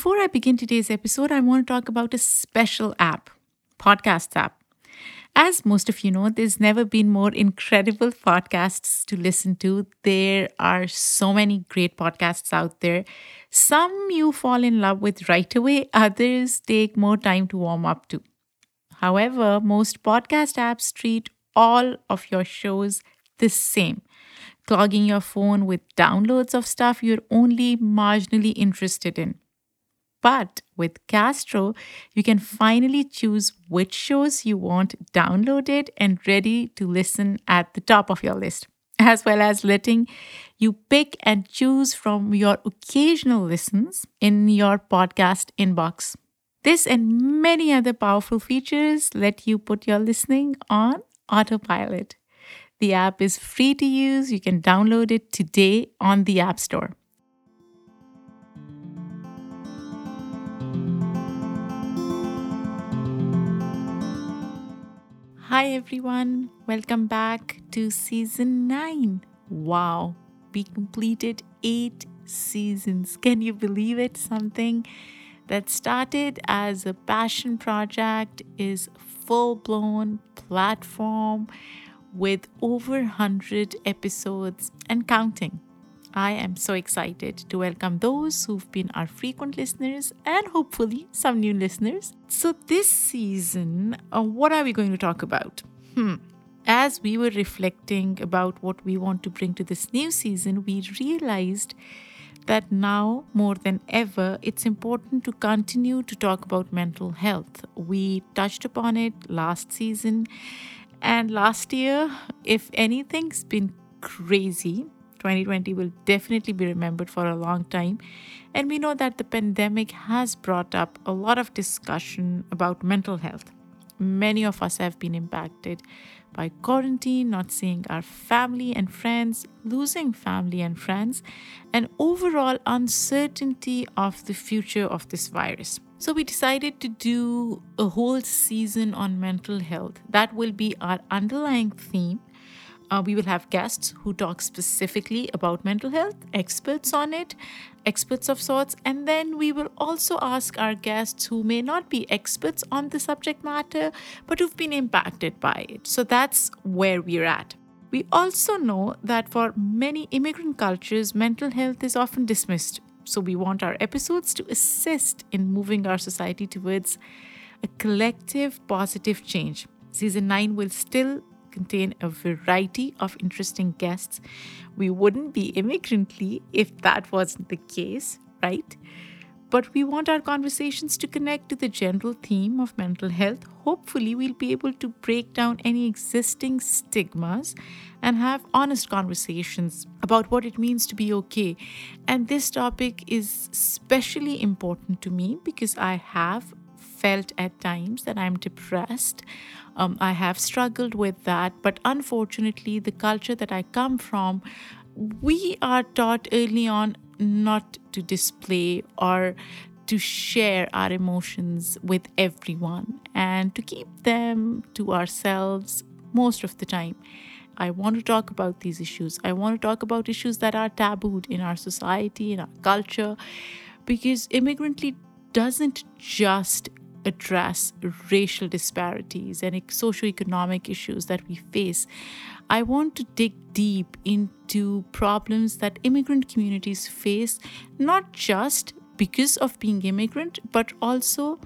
before I begin today's episode, I want to talk about a special app, Podcasts app. As most of you know, there's never been more incredible podcasts to listen to. There are so many great podcasts out there. Some you fall in love with right away, others take more time to warm up to. However, most podcast apps treat all of your shows the same, clogging your phone with downloads of stuff you're only marginally interested in. But with Castro, you can finally choose which shows you want downloaded and ready to listen at the top of your list, as well as letting you pick and choose from your occasional listens in your podcast inbox. This and many other powerful features let you put your listening on autopilot. The app is free to use. You can download it today on the App Store. Hi everyone, welcome back to season 9. Wow, we completed 8 seasons. Can you believe it? Something that started as a passion project is full blown platform with over 100 episodes and counting. I am so excited to welcome those who've been our frequent listeners and hopefully some new listeners. So, this season, uh, what are we going to talk about? Hmm. As we were reflecting about what we want to bring to this new season, we realized that now more than ever, it's important to continue to talk about mental health. We touched upon it last season, and last year, if anything's been crazy, 2020 will definitely be remembered for a long time. And we know that the pandemic has brought up a lot of discussion about mental health. Many of us have been impacted by quarantine, not seeing our family and friends, losing family and friends, and overall uncertainty of the future of this virus. So, we decided to do a whole season on mental health. That will be our underlying theme uh, we will have guests who talk specifically about mental health, experts on it, experts of sorts, and then we will also ask our guests who may not be experts on the subject matter but who've been impacted by it. So that's where we're at. We also know that for many immigrant cultures, mental health is often dismissed. So we want our episodes to assist in moving our society towards a collective positive change. Season 9 will still contain a variety of interesting guests. We wouldn't be immigrantly if that wasn't the case, right? But we want our conversations to connect to the general theme of mental health. Hopefully, we'll be able to break down any existing stigmas and have honest conversations about what it means to be okay. And this topic is especially important to me because I have felt at times that I'm depressed. Um, I have struggled with that, but unfortunately, the culture that I come from, we are taught early on not to display or to share our emotions with everyone and to keep them to ourselves most of the time. I want to talk about these issues. I want to talk about issues that are tabooed in our society, in our culture, because immigrantly doesn't just address racial disparities and socioeconomic issues that we face, I want to dig deep into problems that immigrant communities face, not just because of being immigrant, but also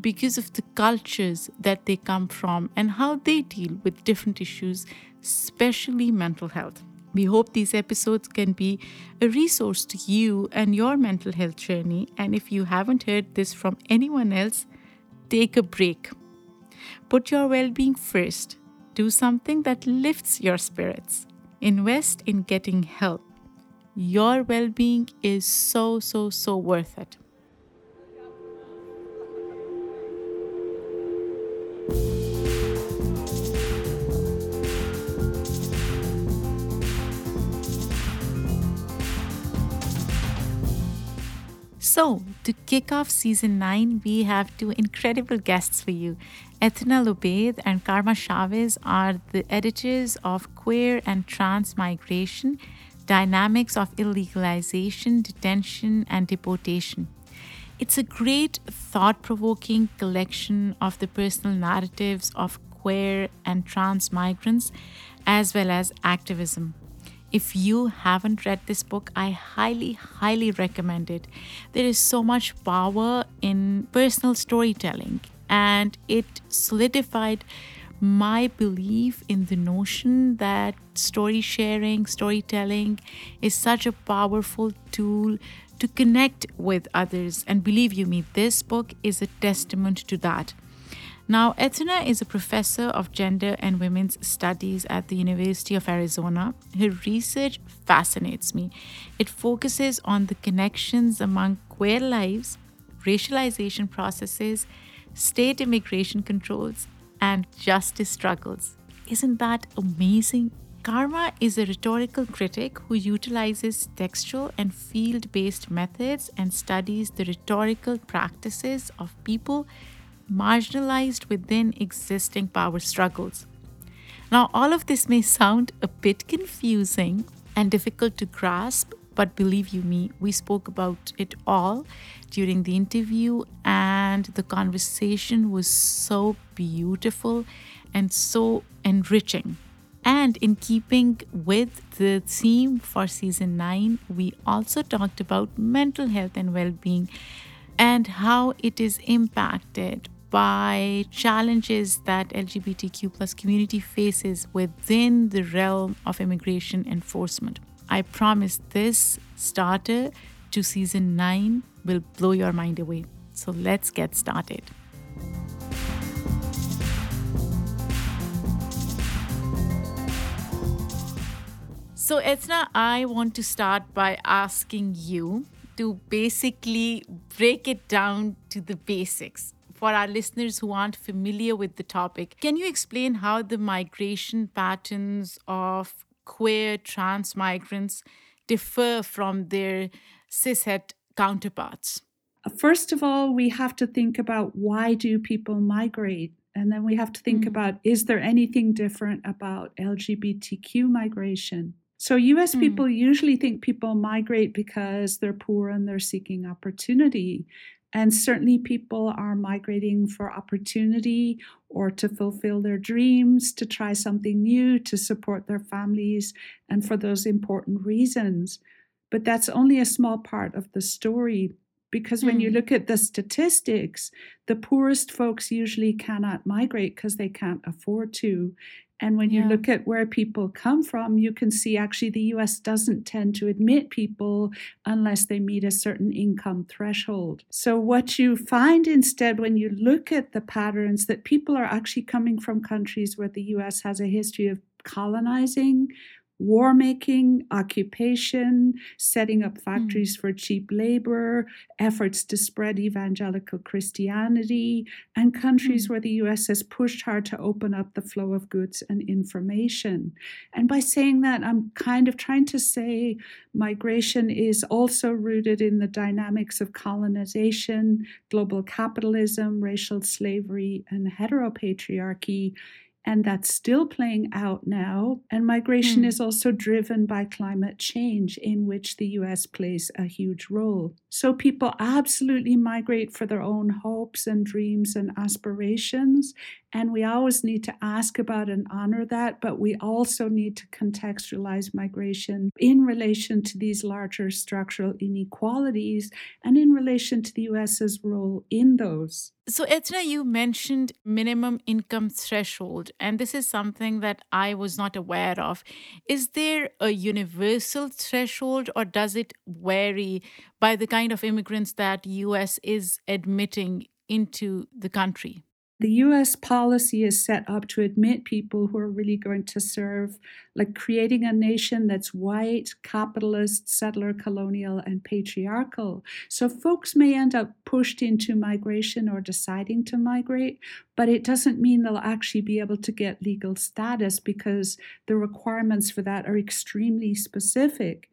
because of the cultures that they come from and how they deal with different issues, especially mental health. We hope these episodes can be a resource to you and your mental health journey. And if you haven't heard this from anyone else, take a break. Put your well being first. Do something that lifts your spirits. Invest in getting help. Your well being is so, so, so worth it. So, to kick off season 9, we have two incredible guests for you. Eithne Luibheid and Karma Chavez are the editors of Queer and Trans Migration Dynamics of Illegalization, Detention, and Deportation. It's a great thought provoking collection of the personal narratives of queer and trans migrants, as well as activism. If you haven't read this book, I highly, highly recommend it. There is so much power in personal storytelling, and it solidified my belief in the notion that story sharing, storytelling is such a powerful tool to connect with others. And believe you me, this book is a testament to that. Now, Eithne is a professor of gender and women's studies at the University of Arizona. Her research fascinates me. It focuses on the connections among queer lives, racialization processes, state immigration controls, and justice struggles. Isn't that amazing? Karma is a rhetorical critic who utilizes textual and field based methods and studies the rhetorical practices of people marginalized within existing power struggles. Now, all of this may sound a bit confusing and difficult to grasp, but believe you me, we spoke about it all during the interview, and the conversation was so beautiful and so enriching. And in keeping with the theme for season 9, we also talked about mental health and well being and how it is impacted by challenges that LGBTQ plus community faces within the realm of immigration enforcement. I promise this starter to season 9 will blow your mind away. So let's get started. So, Eithne, I want to start by asking you to basically break it down to the basics for our listeners who aren't familiar with the topic, can you explain how the migration patterns of queer trans migrants differ from their cishet counterparts? First of all, we have to think about why do people migrate? And then we have to think mm. about is there anything different about LGBTQ migration? So, US mm. people usually think people migrate because they're poor and they're seeking opportunity. And certainly, people are migrating for opportunity or to fulfill their dreams, to try something new, to support their families, and for those important reasons. But that's only a small part of the story because when mm. you hmm. look at the statistics, the poorest folks usually cannot migrate because they can't afford to. And when yeah. you look at where people come from, you can see actually the US doesn't tend to admit people unless they meet a certain income threshold. So, what you find instead when you look at the patterns that people are actually coming from countries where the US has a history of colonizing, war making, occupation, setting up factories mm. for cheap labor, efforts to spread evangelical Christianity, and countries mm. where the US has pushed hard to open up the flow of goods and information. And by saying that, I'm kind of trying to say migration is also rooted in the dynamics of colonization, global capitalism, racial slavery, and heteropatriarchy and that's still playing out now. And migration mm. is also driven by climate change, in which the US plays a huge role. So people absolutely migrate for their own hopes and dreams and aspirations. And we always need to ask about and honor that, but we also need to contextualize migration in relation to these larger structural inequalities and in relation to the US's role in those. So, Eithne, you mentioned minimum income threshold, and this is something that I was not aware of. Is there a universal threshold, or does it vary by the kind of immigrants that US is admitting into the country? The US policy is set up to admit people who are really going to serve, like creating a nation that's white, capitalist, settler, colonial, and patriarchal. So folks may end up pushed into migration or deciding to migrate, but it doesn't mean they'll actually be able to get legal status because the requirements for that are extremely specific.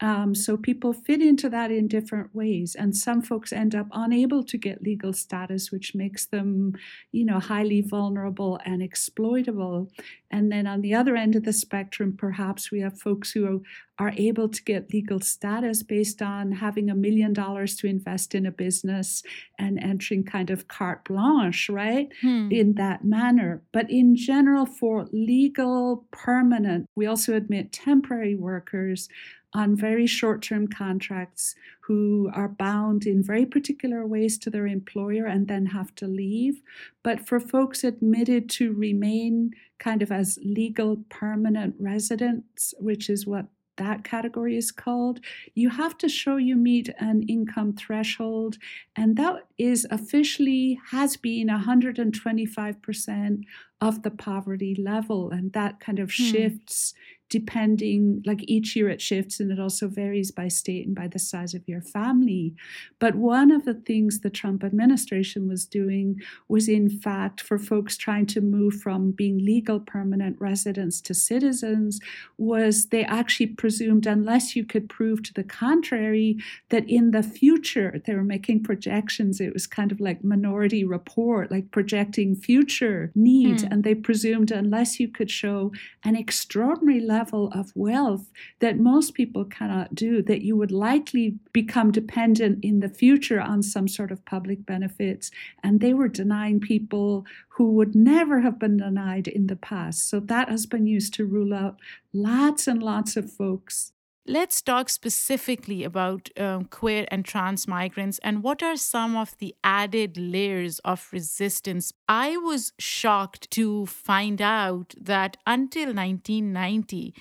Um, so people fit into that in different ways, and some folks end up unable to get legal status, which makes them, you know, highly vulnerable and exploitable. And then on the other end of the spectrum, perhaps we have folks who are able to get legal status based on having a million dollars to invest in a business and entering kind of carte blanche, right? Hmm. In that manner. But in general, for legal, permanent, we also admit temporary workers on very short term contracts who are bound in very particular ways to their employer and then have to leave. But for folks admitted to remain kind of as legal permanent residents, which is what that category is called, you have to show you meet an income threshold. And that is officially has been 125% of the poverty level. And that kind of hmm. shifts depending, like each year it shifts and it also varies by state and by the size of your family. But one of the things the Trump administration was doing was, in fact, for folks trying to move from being legal permanent residents to citizens, was they actually presumed, unless you could prove to the contrary, that in the future they were making projections. It was kind of like minority report, like projecting future needs. Mm. And they presumed, unless you could show an extraordinary level of wealth that most people cannot do, that you would likely become dependent in the future on some sort of public benefits. And they were denying people who would never have been denied in the past. So that has been used to rule out lots and lots of folks Let's talk specifically about um, queer and trans migrants and what are some of the added layers of resistance. I was shocked to find out that until 1990,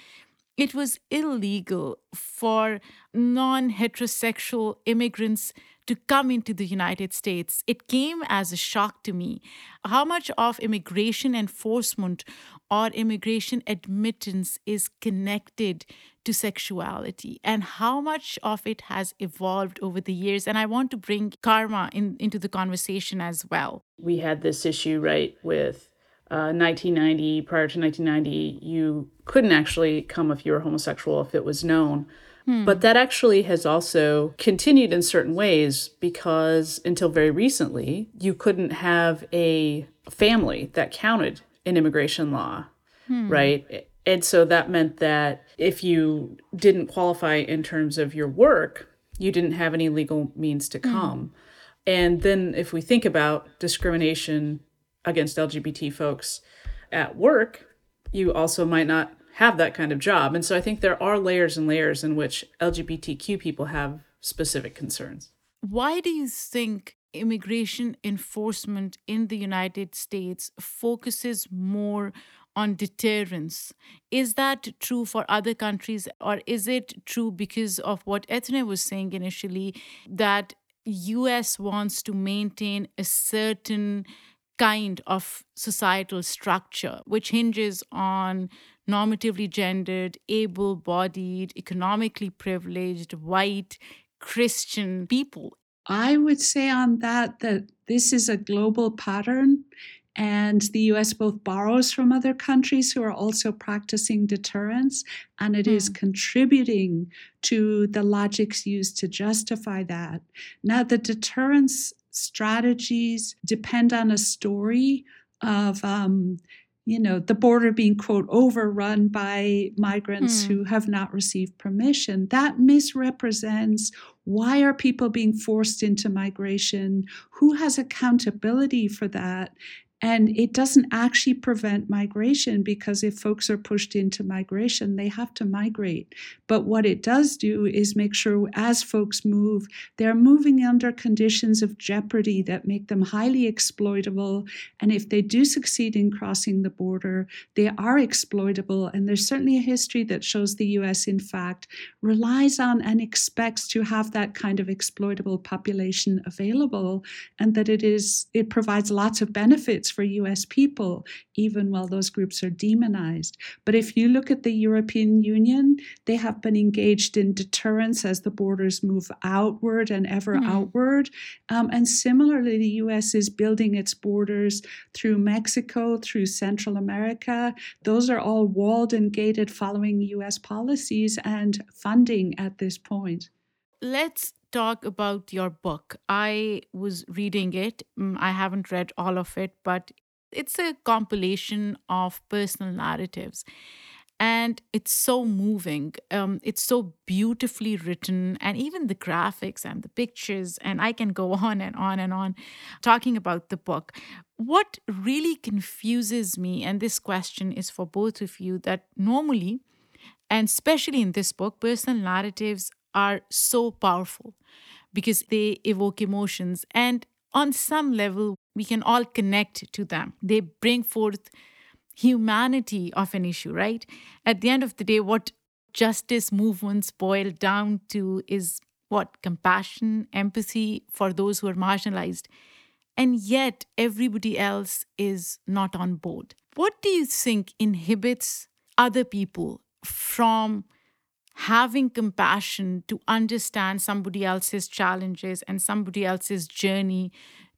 it was illegal for non heterosexual immigrants to come into the United States. It came as a shock to me. How much of immigration enforcement or immigration admittance is connected to sexuality and how much of it has evolved over the years. And I want to bring karma in, into the conversation as well. We had this issue, right, with uh, 1990, prior to 1990, you couldn't actually come if you were homosexual if it was known. Hmm. But that actually has also continued in certain ways because until very recently, you couldn't have a family that counted in immigration law, hmm. right? And so that meant that if you didn't qualify in terms of your work, you didn't have any legal means to hmm. come. Mm. And then if we think about discrimination against LGBT folks at work, you also might not have that kind of job. And so I think there are layers and layers in which LGBTQ people have specific concerns. Why do you think immigration enforcement in the United States focuses more on deterrence. Is that true for other countries, or is it true because of what Eithne was saying initially that US wants to maintain a certain kind of societal structure which hinges on normatively gendered, able bodied, economically privileged, white, Christian people. I would say on that that this is a global pattern and the US both borrows from other countries who are also practicing deterrence, and it mm. is hmm. contributing to the logics used to justify that. Now, the deterrence strategies depend on a story of um, you know, the border being, quote, overrun by migrants hmm. who have not received permission. That misrepresents why are people being forced into migration? Who has accountability for that? And it doesn't actually prevent migration because if folks are pushed into migration, they have to migrate. But what it does do is make sure as folks move, they're moving under conditions of jeopardy that make them highly exploitable. And if they do succeed in crossing the border, they are exploitable. And there's certainly a history that shows the US, in fact, relies on and expects to have that kind of exploitable population available and that it is it provides lots of benefits for US people, even while those groups are demonized. But if you look at the European Union, they have been engaged in deterrence as the borders move outward and ever mm. outward. Um, and similarly, the US is building its borders through Mexico, through Central America. Those are all walled and gated following US policies and funding at this point. Let's talk about your book. I was reading it. Mm, I haven't read all of it, but it's a compilation of personal narratives. And it's so moving. Um, it's so beautifully written, and even the graphics and the pictures. And I can go on and on and on talking about the book. What really confuses me, and this question is for both of you, that normally, and especially in this book, personal narratives are so powerful because they evoke emotions. And on some level, we can all connect to them. They bring forth humanity of an issue, right? At the end of the day, what justice movements boil down to is what? Compassion, empathy for those who are marginalized. And yet, everybody else is not on board. What do you think inhibits other people from having compassion to understand somebody else's challenges and somebody else's journey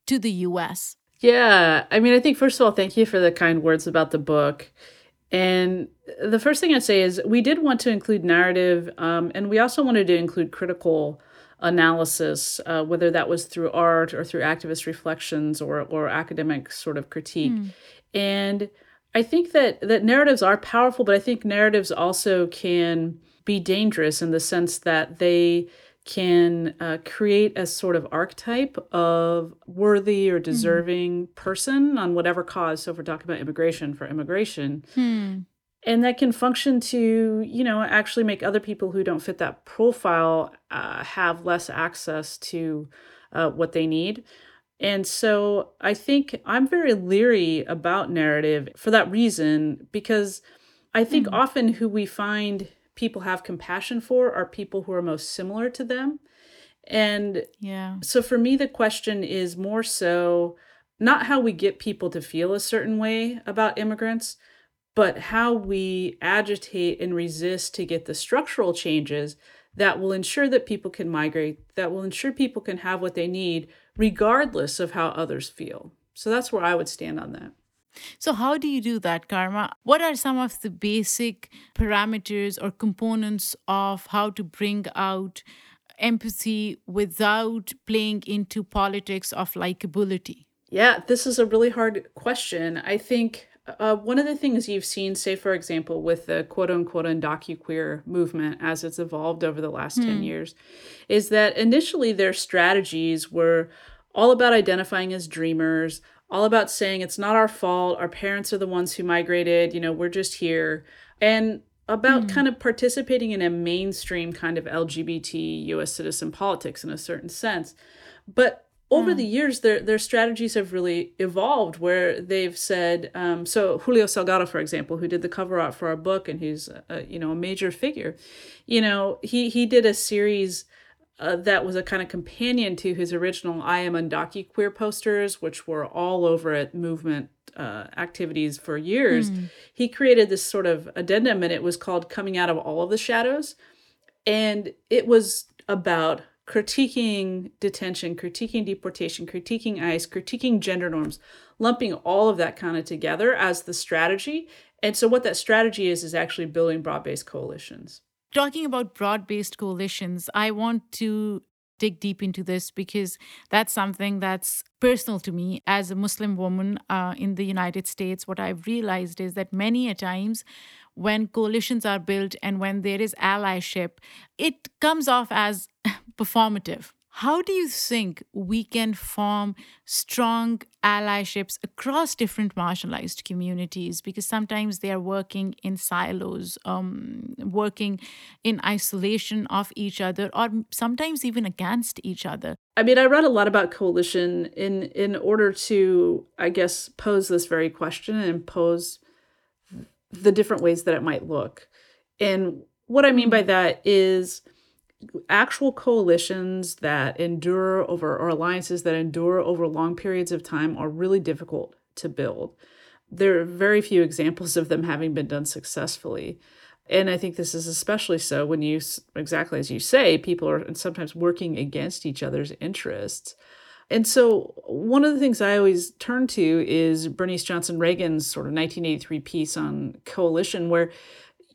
to the US? Yeah, I mean, I think first of all, thank you for the kind words about the book. And the first thing I'd say is we did want to include narrative, um, and we also wanted to include critical analysis, uh, whether that was through art or through activist reflections or or academic sort of critique. Mm. And I think that that narratives are powerful, but I think narratives also can be dangerous in the sense that they can uh, create a sort of archetype of worthy or mm-hmm. deserving mm. person on whatever cause. So, if we're talking about immigration, for immigration. Hmm. And that can function to, you know, actually make other people who don't fit that profile uh, have less access to uh, what they need. And so I think I'm very leery about narrative for that reason, because I think mm. often who we find people have compassion for are people who are most similar to them. And yeah. So for me, the question is more so not how we get people to feel a certain way about immigrants, but how we agitate and resist to get the structural changes that will ensure that people can migrate, that will ensure people can have what they need, regardless of how others feel. So that's where I would stand on that. So, how do you do that, Karma? What are some of the basic parameters or components of how to bring out empathy without playing into politics of likability? Yeah, this is a really hard question. I think uh, one of the things you've seen, say, for example, with the quote unquote undocuqueer movement as it's evolved over the last hmm. 10 years, is that initially their strategies were all about identifying as dreamers, all about saying it's not our fault. Our parents are the ones who migrated. You know, we're just here. And about mm. kind of participating in a mainstream kind of LGBT US citizen politics in a certain sense. But over mm. the years, their their strategies have really evolved. Where they've said, um, so Julio Salgado, for example, who did the cover art for our book, and who's a, you know a major figure, you know he he did a series uh, that was a kind of companion to his original I Am Undocuqueer posters, which were all over at movement uh, activities for years. Mm. He created this sort of addendum, and it was called Coming Out of All of the Shadows. And it was about critiquing detention, critiquing deportation, critiquing ICE, critiquing gender norms, lumping all of that kind of together as the strategy. And so, what that strategy is, is actually building broad based coalitions talking about broad based coalitions, I want to dig deep into this because that's something that's personal to me as a Muslim woman uh, in the United States. What I've realized is that many a times when coalitions are built and when there is allyship, it comes off as performative. How do you think we can form strong allyships across different marginalized communities? Because sometimes they are working in silos, um, working in isolation of each other, or sometimes even against each other. I mean, I read a lot about coalition in in order to, I guess, pose this very question and pose the different ways that it might look. And what I mean by that is actual coalitions that endure over or alliances that endure over long periods of time are really difficult to build. There are very few examples of them having been done successfully. And I think this is especially so when you, exactly as you say, people are sometimes working against each other's interests. And so, one of the things I always turn to is Bernice Johnson Reagon's sort of 1983 piece on coalition, where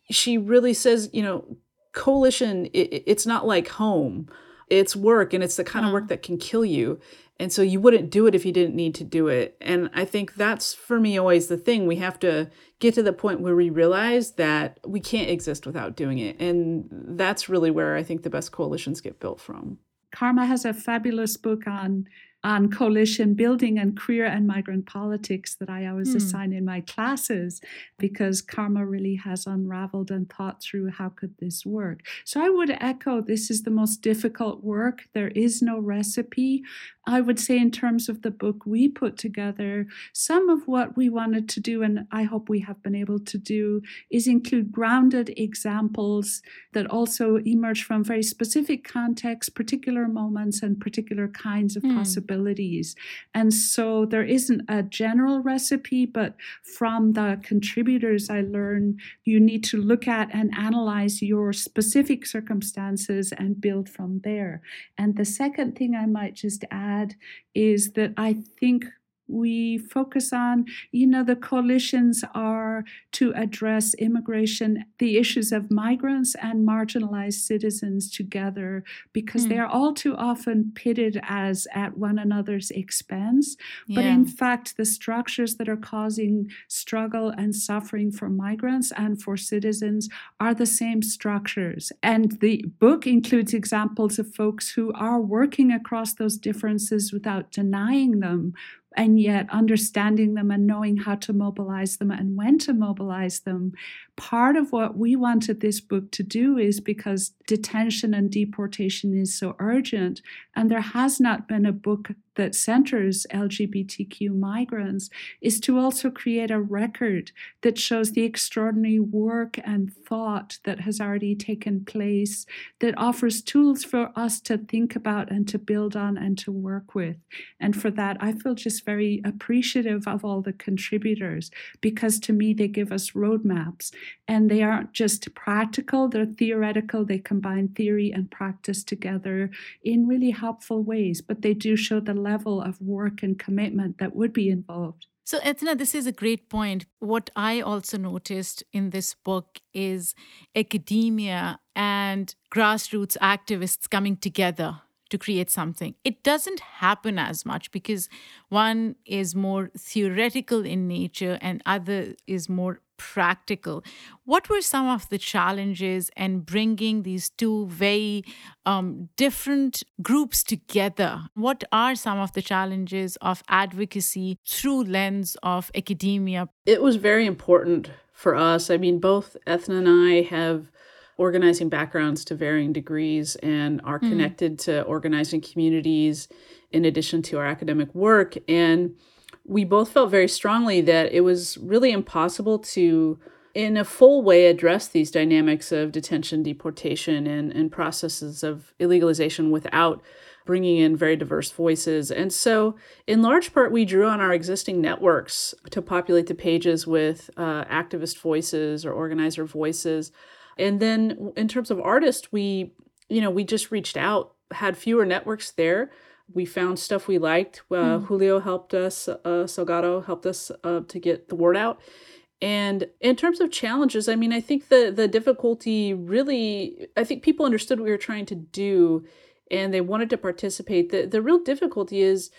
she really says, you know, coalition, it, it's not like home, it's work, and it's the kind of work mm. that can kill you. And so, you wouldn't do it if you didn't need to do it. And I think that's for me always the thing. We have to get to the point where we realize that we can't exist without doing it. And that's really where I think the best coalitions get built from. Karma has a fabulous book on on coalition building and queer and migrant politics that I always mm. assign in my classes because Karma really has unraveled and thought through how could this work. So I would echo this is the most difficult work. There is no recipe. I would say, in terms of the book we put together, some of what we wanted to do, and I hope we have been able to do, is include grounded examples that also emerge from very specific contexts, particular moments, and particular kinds of mm. possibilities. And so there isn't a general recipe, but from the contributors, I learned you need to look at and analyze your specific circumstances and build from there. And the second thing I might just add add is that I think we focus on, you know, the coalitions are to address immigration, the issues of migrants and marginalized citizens together, because mm. they are all too often pitted as at one another's expense. Yeah. But in fact, the structures that are causing struggle and suffering for migrants and for citizens are the same structures. And the book includes examples of folks who are working across those differences without denying them and yet understanding them and knowing how to mobilize them and when to mobilize them. Part of what we wanted this book to do is because detention and deportation is so urgent, and there has not been a book that centers LGBTQ migrants, is to also create a record that shows the extraordinary work and thought that has already taken place, that offers tools for us to think about and to build on and to work with. And for that, I feel just very appreciative of all the contributors because to me, they give us roadmaps and they aren't just practical, they're theoretical. They combine theory and practice together in really helpful ways, but they do show the level of work and commitment that would be involved. So, Eithne, this is a great point. What I also noticed in this book is academia and grassroots activists coming together to create something. It doesn't happen as much because one is more theoretical in nature and other is more practical. What were some of the challenges in bringing these two very um, different groups together? What are some of the challenges of advocacy through lens of academia? It was very important for us. I mean, both Eithne and I have organizing backgrounds to varying degrees and are mm. connected to organizing communities in addition to our academic work. And we both felt very strongly that it was really impossible to, in a full way, address these dynamics of detention, deportation, and, and processes of illegalization without bringing in very diverse voices. And so, in large part, we drew on our existing networks to populate the pages with uh, activist voices or organizer voices. And then, in terms of artists, we, you know, we just reached out, had fewer networks there we found stuff we liked. Uh, mm. Julio helped us, uh, Salgado helped us uh, to get the word out. And in terms of challenges, I mean, I think the the difficulty really, I think people understood what we were trying to do, and they wanted to participate. The the real difficulty is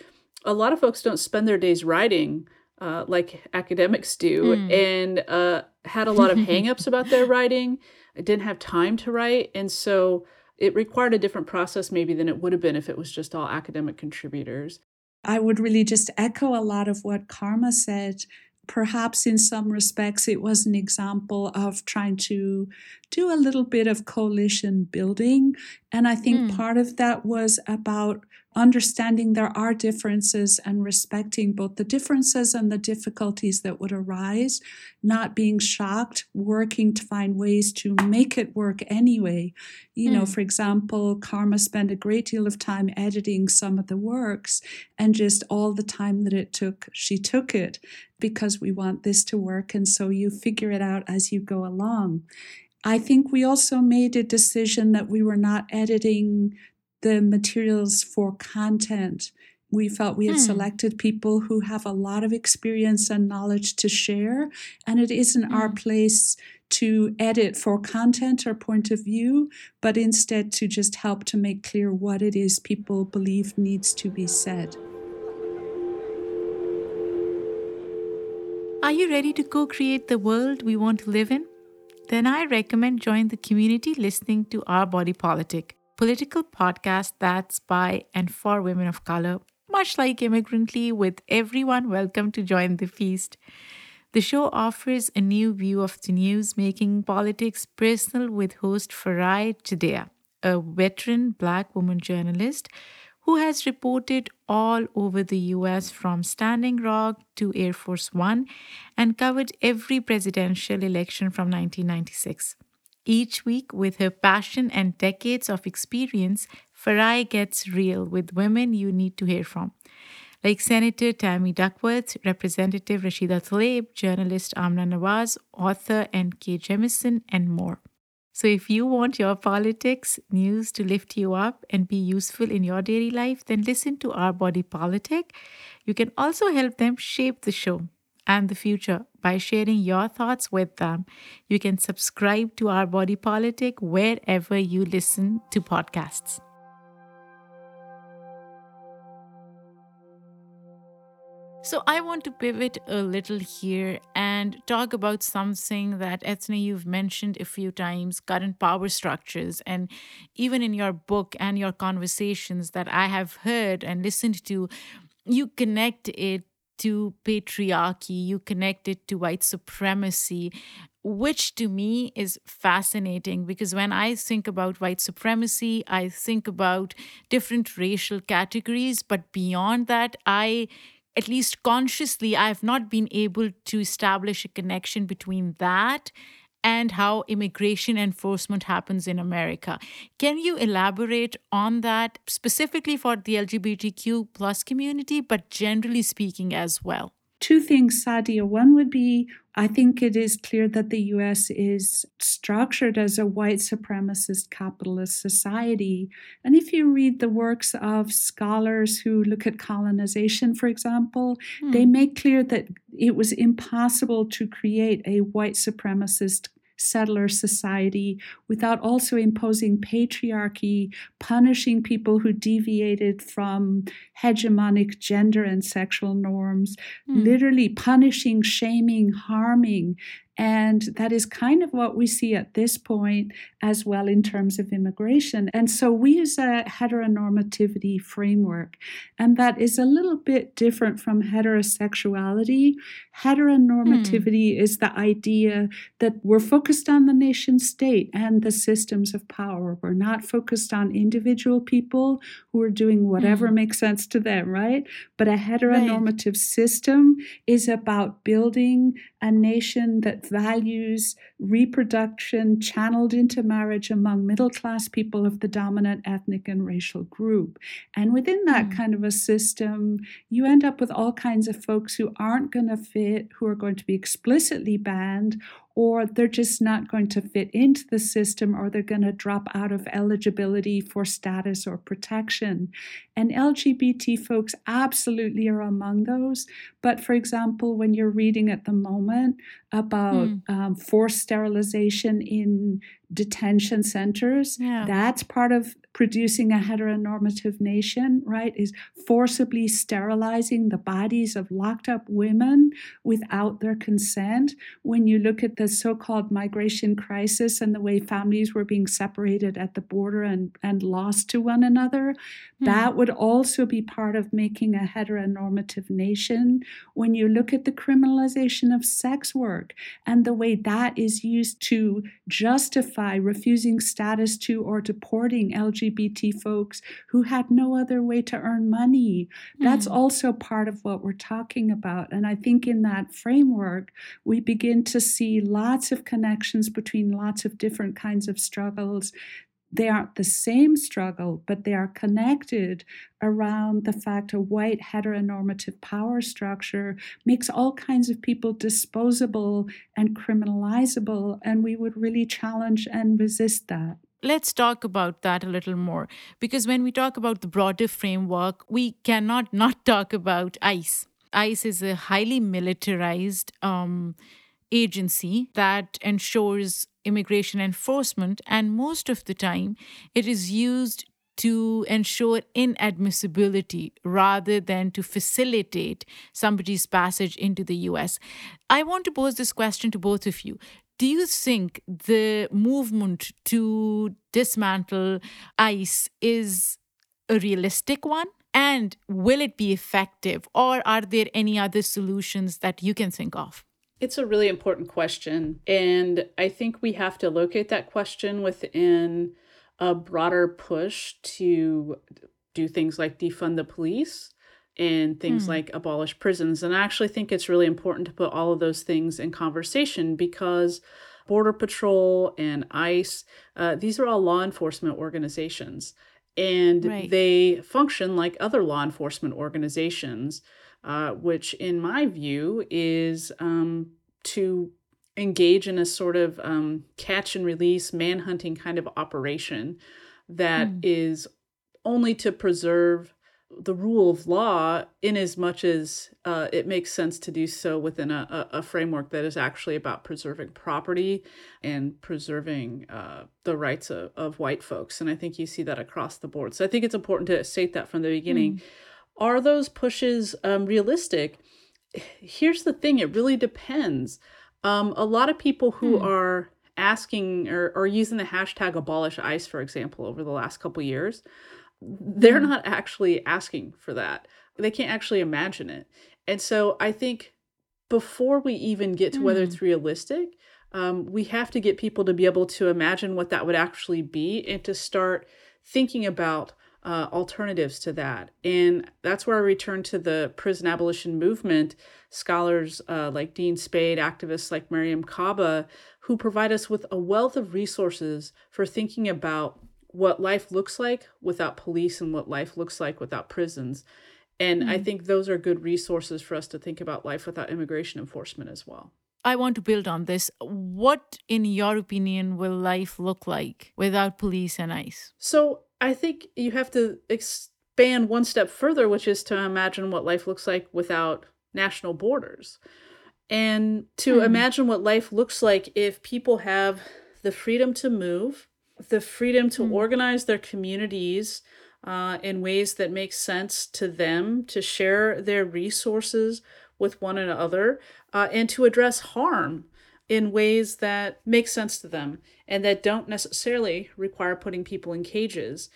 a lot of folks don't spend their days writing. Uh, like academics do, mm. and uh, had a lot of hangups about their writing. I didn't have time to write, and so it required a different process maybe than it would have been if it was just all academic contributors. I would really just echo a lot of what Karma said. Perhaps in some respects, it was an example of trying to do a little bit of coalition building. And I think mm. part of that was about understanding there are differences and respecting both the differences and the difficulties that would arise, not being shocked, working to find ways to make it work anyway. You mm. know, hmm. for example, Karma spent a great deal of time editing some of the works, and just all the time that it took, she took it because we want this to work. And so you figure it out as you go along. I think we also made a decision that we were not editing the materials for content. We felt we had hmm. selected people who have a lot of experience and knowledge to share, and it isn't hmm. our place to edit for content or point of view, but instead to just help to make clear what it is people believe needs to be said. Are you ready to co create the world we want to live in? Then I recommend join the community listening to Our Body Politic political podcast that's by and for women of color, much like Immigrantly, with everyone welcome to join the feast. The show offers a new view of the news, making politics personal with host Farai Chideya, a veteran black woman journalist who has reported all over the US from Standing Rock to Air Force One and covered every presidential election from 1996. Each week, with her passion and decades of experience, Farai gets real with women you need to hear from. Like Senator Tammy Duckworth, Representative Rashida Tlaib, journalist Amna Nawaz, author N.K. Jemisin, and more. So, if you want your politics news to lift you up and be useful in your daily life, then listen to Our Body Politic. You can also help them shape the show and the future by sharing your thoughts with them. You can subscribe to Our Body Politic wherever you listen to podcasts. So, I want to pivot a little here and talk about something that Eithne, you've mentioned a few times current power structures. And even in your book and your conversations that I have heard and listened to, you connect it to patriarchy, you connect it to white supremacy, which to me is fascinating because when I think about white supremacy, I think about different racial categories. But beyond that, I at least consciously, I have not been able to establish a connection between that and how immigration enforcement happens in America. Can you elaborate on that specifically for the LGBTQ plus community, but generally speaking as well? Two things, Sadia. One would be I think it is clear that the US is structured as a white supremacist capitalist society. And if you read the works of scholars who look at colonization, for example, hmm. they make clear that it was impossible to create a white supremacist settler society without also imposing patriarchy, punishing people who deviated from hegemonic gender and sexual norms, mm. literally punishing, shaming, harming, and that is kind of what we see at this point as well in terms of immigration. And so we use a heteronormativity framework, and that is a little bit different from heterosexuality. Heteronormativity mm. is the idea that we're focused on the nation state and the systems of power. We're not focused on individual people who are doing whatever mm. makes sense to them, right? But a heteronormative right. system is about building a nation that values reproduction channeled into marriage among middle class people of the dominant ethnic and racial group. And within that mm. kind of a system, you end up with all kinds of folks who aren't going to fit, who are going to be explicitly banned, or they're just not going to fit into the system or they're going to drop out of eligibility for status or protection. And LGBT folks absolutely are among those. But for example, when you're reading at the moment about mm. um, forced sterilization in detention centers. Yeah. That's part of producing a heteronormative nation, right? Is forcibly sterilizing the bodies of locked up women without their consent. When you look at the so called migration crisis and the way families were being separated at the border and, and lost to one another, mm. that would also be part of making a heteronormative nation. When you look at the criminalization of sex work and the way that is used to justify refusing status to or deporting LGBT LGBT folks who had no other way to earn money. That's Hmm. also part of what we're talking about. And I think in that framework, we begin to see lots of connections between lots of different kinds of struggles. They aren't the same struggle, but they are connected around the fact a white heteronormative power structure makes all kinds of people disposable and criminalizable. And we would really challenge and resist that. Let's talk about that a little more because when we talk about the broader framework, we cannot not talk about ICE. ICE is a highly militarized um, agency that ensures immigration enforcement, and most of the time it is used to ensure inadmissibility rather than to facilitate somebody's passage into the US. I want to pose this question to both of you. Do you think the movement to dismantle ICE is a realistic one? And will it be effective? Or are there any other solutions that you can think of? It's a really important question. And I think we have to locate that question within a broader push to do things like defund the police and things Hmm. like abolish prisons. And I actually think it's really important to put all of those things in conversation because Border Patrol and ICE, uh, these are all law enforcement organizations. And Right. they function like other law enforcement organizations, uh, which, in my view, is um, to engage in a sort of um, catch and release, manhunting kind of operation that Hmm. is only to preserve the rule of law in as much as uh, it makes sense to do so within a, a, framework that is actually about preserving property and preserving uh, the rights of, of white folks. And I think you see that across the board. So I think it's important to state that from the beginning. Are those pushes um, realistic? Here's the thing it really depends. Um, a lot of people who Hmm. are asking or, or using the hashtag abolish ICE, for example, over the last couple years, they're Hmm. not actually asking for that. They can't actually imagine it. And so I think before we even get to whether Hmm. it's realistic, um, we have to get people to be able to imagine what that would actually be and to start thinking about uh, alternatives to that. And that's where I return to the prison abolition movement, scholars uh, like Dean Spade, activists like Mariame Kaba, who provide us with a wealth of resources for thinking about what life looks like without police and what life looks like without prisons. And I Hmm. think those are good resources for us to think about life without immigration enforcement as well. I want to build on this. What, in your opinion, will life look like without police and ICE? So I think you have to expand one step further, which is to imagine what life looks like without national borders. And to Hmm. imagine what life looks like if people have the freedom to move, the freedom to Hmm. organize their communities uh, in ways that make sense to them, to share their resources with one another, uh, and to address harm in ways that make sense to them and that don't necessarily require putting people in cages.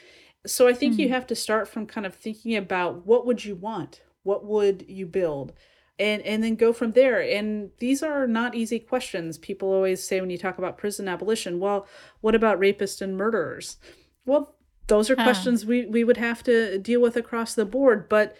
So I think you Hmm. have to start from kind of thinking about what would you want? What would you build? And and then go from there. And these are not easy questions. People always say when you talk about prison abolition, well, what about rapists and murderers? Well, those are Huh. questions we, we would have to deal with across the board, but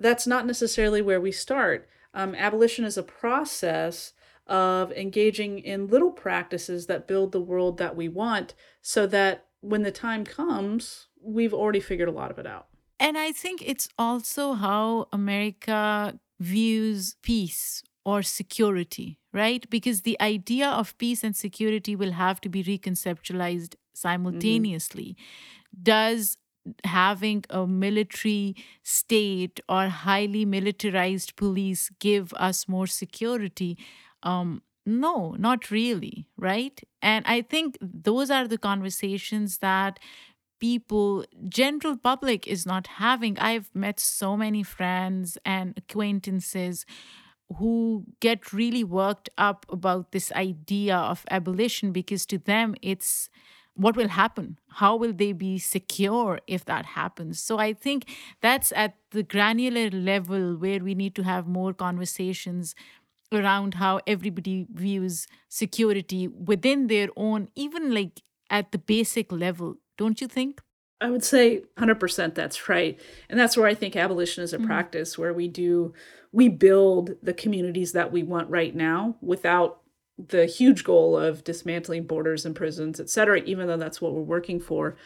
that's not necessarily where we start. Um, abolition is a process of engaging in little practices that build the world that we want so that when the time comes, we've already figured a lot of it out. And I think it's also how America views peace or security, right? Because the idea of peace and security will have to be reconceptualized simultaneously. Does having a military state or highly militarized police give us more security? Um, no, not really, right? And I think those are the conversations that people general public is not having. I've met so many friends and acquaintances who get really worked up about this idea of abolition because to them it's what will happen? How will they be secure if that happens? So i think that's at the granular level where we need to have more conversations around how everybody views security within their own even like at the basic level don't you think I would say 100% that's right. And that's where I think abolition is a mm-hmm. practice where we do, we build the communities that we want right now without the huge goal of dismantling borders and prisons, et cetera, even though that's what we're working for.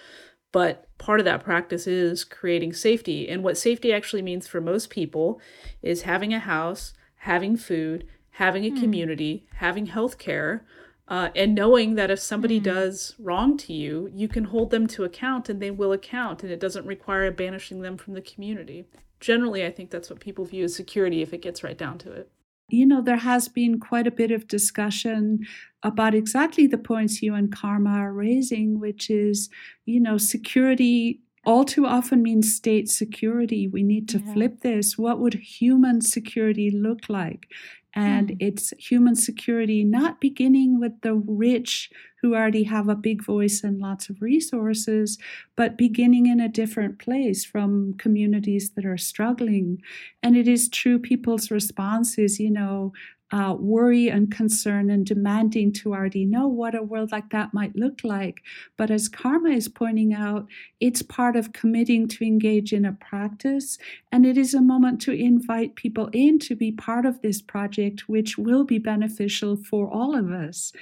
But part of that practice is creating safety. And what safety actually means for most people is having a house, having food, having a mm. community, having health care, uh, and knowing that if somebody mm. does wrong to you, you can hold them to account and they will account, and it doesn't require banishing them from the community. Generally, I think that's what people view as security if it gets right down to it you know, there has been quite a bit of discussion about exactly the points you and Karma are raising, which is, you know, security all too often means state security. We need to yeah. flip this. What would human security look like? And mm. it's human security not beginning with the rich who already have a big voice and lots of resources, but beginning in a different place from communities that are struggling. And it is true, people's responses, you know, uh, worry and concern and demanding to already know what a world like that might look like. But as Karma is pointing out, it's part of committing to engage in a practice. And it is a moment to invite people in to be part of this project, which will be beneficial for all of us.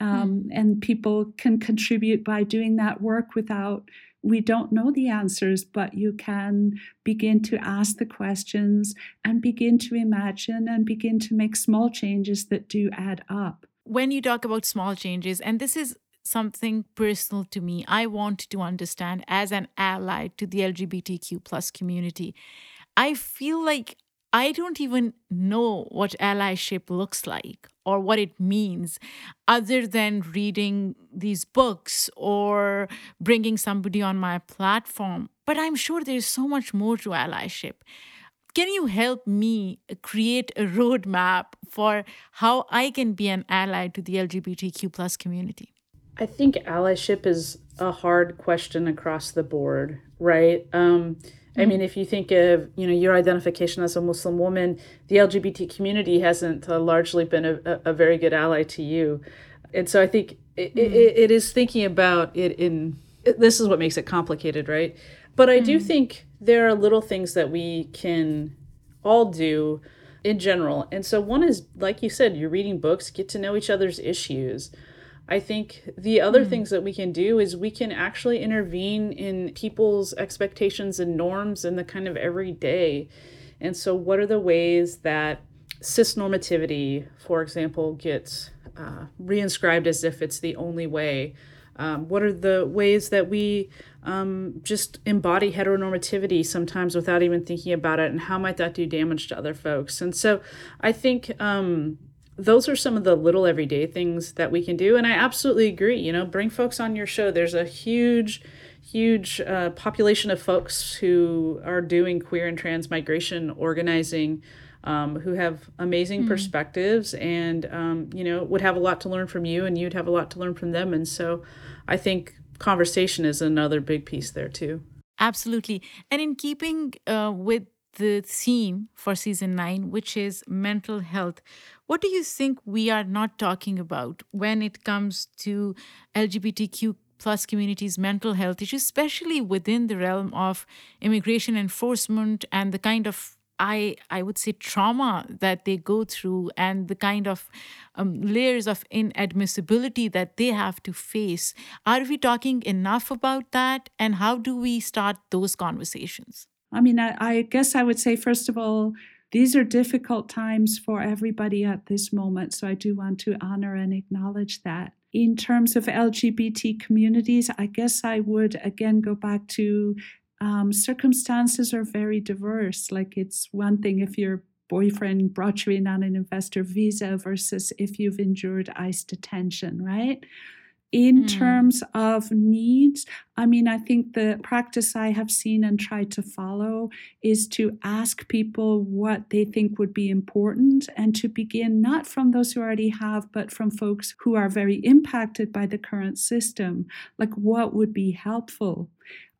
Um, mm. And people can contribute by doing that work without we don't know the answers, but you can begin to ask the questions and begin to imagine and begin to make small changes that do add up. When you talk about small changes, and this is something personal to me, I want to understand as an ally to the LGBTQ plus community. I feel like I don't even know what allyship looks like or what it means other than reading these books or bringing somebody on my platform. But I'm sure there's so much more to allyship. Can you help me create a roadmap for how I can be an ally to the LGBTQ plus community? I think allyship is a hard question across the board, right? Um, I mean, if you think of you know your identification as a Muslim woman, the LGBT community hasn't uh, largely been a, a, very good ally to you, and so I think it, mm. it, it is thinking about it in this is what makes it complicated, right? But I mm. do think there are little things that we can all do in general, and so one is like you said, you're reading books, get to know each other's issues. I think the other mm. things that we can do is we can actually intervene in people's expectations and norms in the kind of everyday. And so, what are the ways that cis normativity, for example, gets uh, reinscribed as if it's the only way? Um, what are the ways that we um, just embody heteronormativity sometimes without even thinking about it? And how might that do damage to other folks? And so, I think. Um, those are some of the little everyday things that we can do. And I absolutely agree. You know, bring folks on your show. There's a huge, huge uh, population of folks who are doing queer and trans migration organizing. Um, who have amazing mm. perspectives and um, you know would have a lot to learn from you and you'd have a lot to learn from them and so i think conversation is another big piece there too absolutely and in keeping uh, with the theme for season 9 which is mental health what do you think we are not talking about when it comes to LGBTQ plus communities' mental health issues, especially within the realm of immigration enforcement and the kind of I I would say trauma that they go through and the kind of um, layers of inadmissibility that they have to face. Are we talking enough about that? And how do we start those conversations? I mean, I, I guess I would say first of all, these are difficult times for everybody at this moment. So I do want to honor and acknowledge that. In terms of LGBT communities, I guess I would again go back to um, circumstances are very diverse. Like it's one thing if your boyfriend brought you in on an investor visa versus if you've endured ICE detention, right? In mm. terms of needs, I mean, I think the practice I have seen and tried to follow is to ask people what they think would be important and to begin not from those who already have, but from folks who are very impacted by the current system. Like, what would be helpful?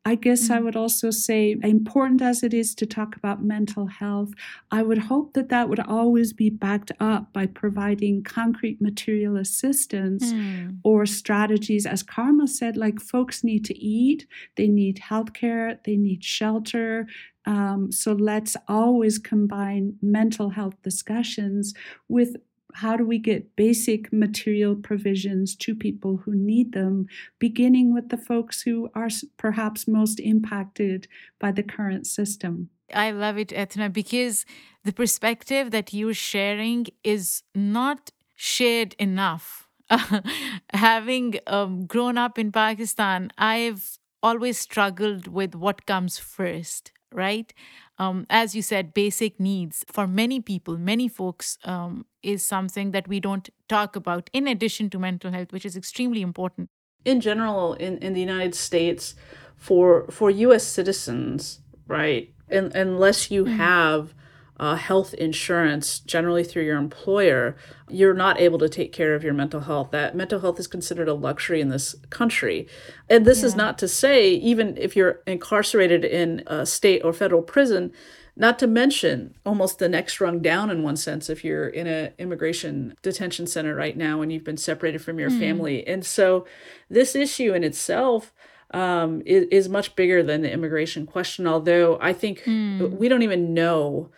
I guess mm-hmm. I would also say, important as it is to talk about mental health, I would hope that that would always be backed up by providing concrete material assistance mm. or strategies. As Karma said, like folks need to eat, they need healthcare, they need shelter. Um, so let's always combine mental health discussions with how do we get basic material provisions to people who need them, beginning with the folks who are perhaps most impacted by the current system? I love it, Eithne, because the perspective that you're sharing is not shared enough. having um, grown up in Pakistan, I've always struggled with what comes first right? Um, as you said, basic needs for many people, many folks, um, is something that we don't talk about in addition to mental health, which is extremely important. In general, in, in the United States, for for U.S. citizens, right, in, unless you mm-hmm. have uh, health insurance, generally through your employer, you're not able to take care of your mental health. That mental health is considered a luxury in this country. And this yeah. is not to say, even if you're incarcerated in a state or federal prison, not to mention almost the next rung down in one sense if you're in an immigration detention center right now and you've been separated from your mm. family. And so this issue in itself um, is, is much bigger than the immigration question, although I think mm. we don't even know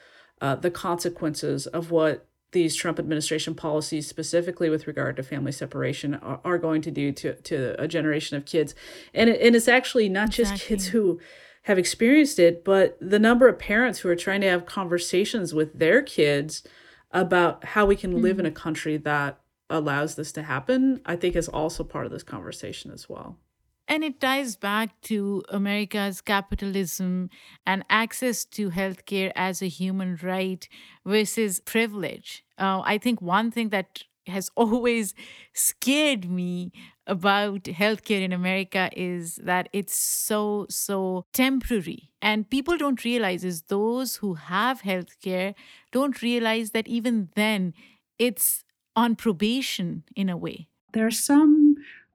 uh, the consequences of what these Trump administration policies, specifically with regard to family separation, are, are going to do to, to a generation of kids. And, it, and it's actually not exactly. just kids who have experienced it, but the number of parents who are trying to have conversations with their kids about how we can mm-hmm. live in a mm-hmm. country that allows this to happen, I think is also part of this conversation as well. And it ties back to America's capitalism and access to healthcare as a human right versus privilege. Uh, I think one thing that has always scared me about healthcare in America is that it's so, so temporary. And people don't realize is those who have healthcare don't realize that even then it's on probation in a way. There are some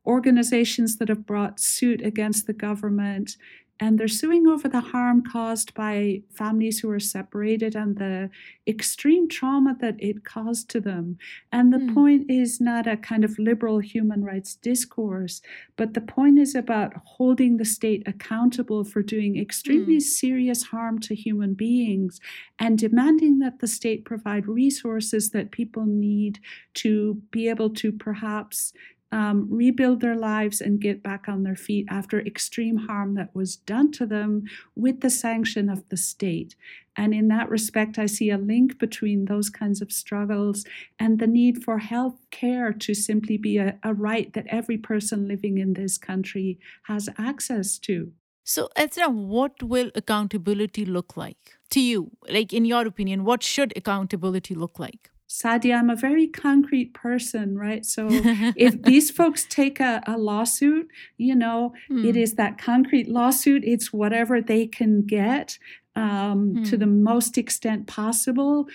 organizations that have brought suit against the government and they're suing over the harm caused by families who are separated and the extreme trauma that it caused to them. And the mm. point is not a kind of liberal human rights discourse, but the point is about holding the state accountable for doing extremely mm. serious harm to human beings and demanding that the state provide resources that people need to be able to perhaps um, rebuild their lives and get back on their feet after extreme harm that was done to them with the sanction of the state. And in that respect, I see a link between those kinds of struggles and the need for health care to simply be a, a right that every person living in this country has access to. So, Eithne, what will accountability look like to you? Like, in your opinion, what should accountability look like? Sadia, I'm a very concrete person, right? So if these folks take a, a lawsuit, you know, mm. it hmm. that concrete lawsuit, it's whatever they can get. Um, mm. to the hmm. most extent possible,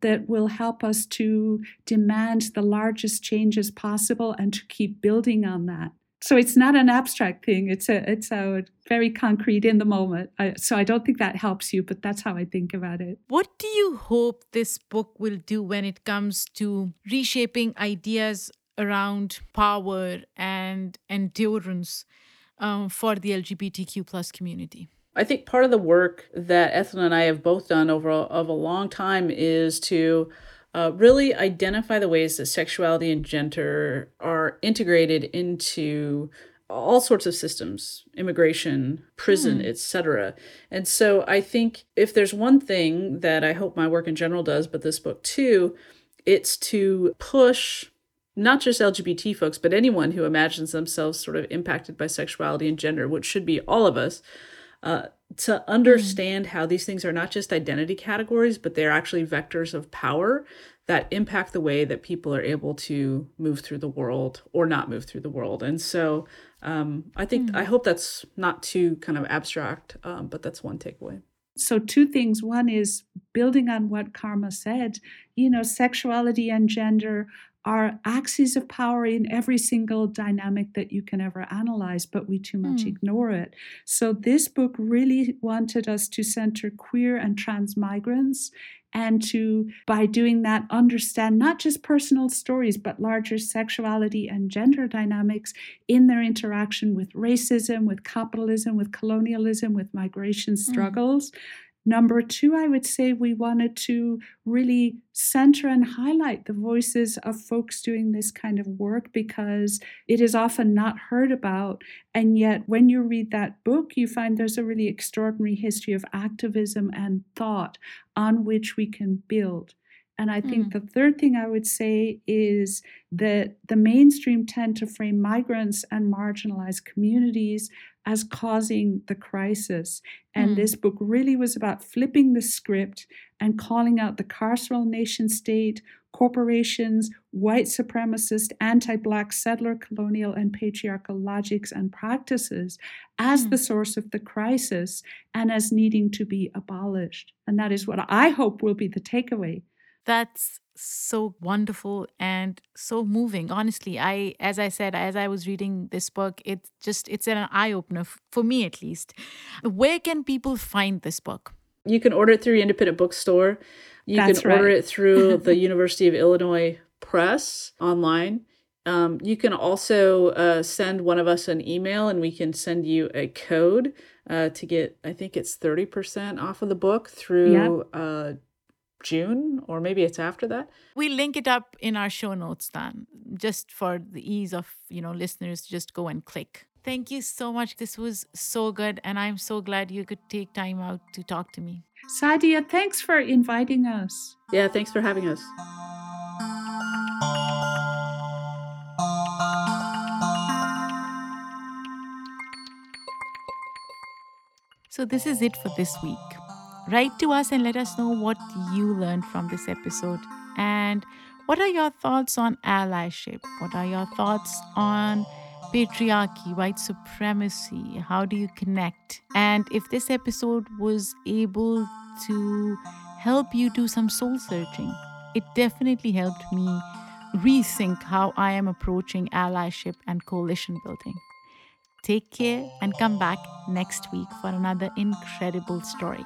that will help us to demand the largest changes possible and to keep building on that so it's not an abstract thing. It's a it's a very concrete in the moment. I, so i don't think that helps you but that's how i think about it. What do you hope this book will do when it comes to reshaping ideas around power and endurance um, for the lgbtq plus community? I think part of the work that Eithne and I have both done over a, of a long time is to uh, really identify the ways that sexuality and gender are integrated into all sorts of systems immigration prison mm. etc and so i think if there's one thing that i hope my work in general does but this book too it's to push not just lgbt folks but anyone who imagines themselves sort of impacted by sexuality and gender which should be all of us uh, to hmm. understand how these things are not just identity categories, but they're actually vectors of power that impact the way that people are able to move through the world or not move through the world. And so um, I think, mm. I hope that's not too kind of abstract, um, but that's one takeaway. So, two things. One is building on what Karma said, you know, sexuality and gender are axes of power in every single dynamic that you can ever analyze, but we too much mm. ignore it. So, this book really wanted us to center queer and trans migrants and to, by doing that, understand not just personal stories, but larger sexuality and gender dynamics in their interaction with racism, with capitalism, with colonialism, with migration hmm. struggles. Mm. Number two, I would say we wanted to really center and highlight the voices of folks doing this kind of work because it is often not heard about. And yet, when you read that book, you find there's a really extraordinary history of activism and thought on which we can build. And I think mm. the third thing I would say is that the mainstream tend to frame migrants and marginalized communities as causing the crisis. And mm. this book really was about flipping the script and calling out the carceral nation state, corporations, white supremacist, anti Black settler, colonial, and patriarchal logics and practices as mm. the source of the crisis and as needing to be abolished. And that is what I hope will be the takeaway that's so wonderful and so moving. Honestly i as i said as i was reading this book it's just it's an eye-opener for me at least. Where can people find this book? You can order it through your independent bookstore. You That's can order right. it through the university of illinois press online. Um, you can also uh, send one of us an email and we can send you a code uh, to get i think it's 30% off of the book through yep. uh, June or maybe it's after that. We link it up in our show notes then, just for the ease of, you know, listeners to just go and click. Thank you so much. This was so good and I'm so glad you could take time out to talk to me. Sadia, thanks for inviting us. Yeah, thanks for having us. So, this is it for this week. Write to us and let us know what you learned from this episode. And what are your thoughts on allyship? What are your thoughts on patriarchy, white supremacy? How do you connect? And if this episode was able to help you do some soul searching, it definitely helped me rethink how I am approaching allyship and coalition building. Take care and come back next week for another incredible story.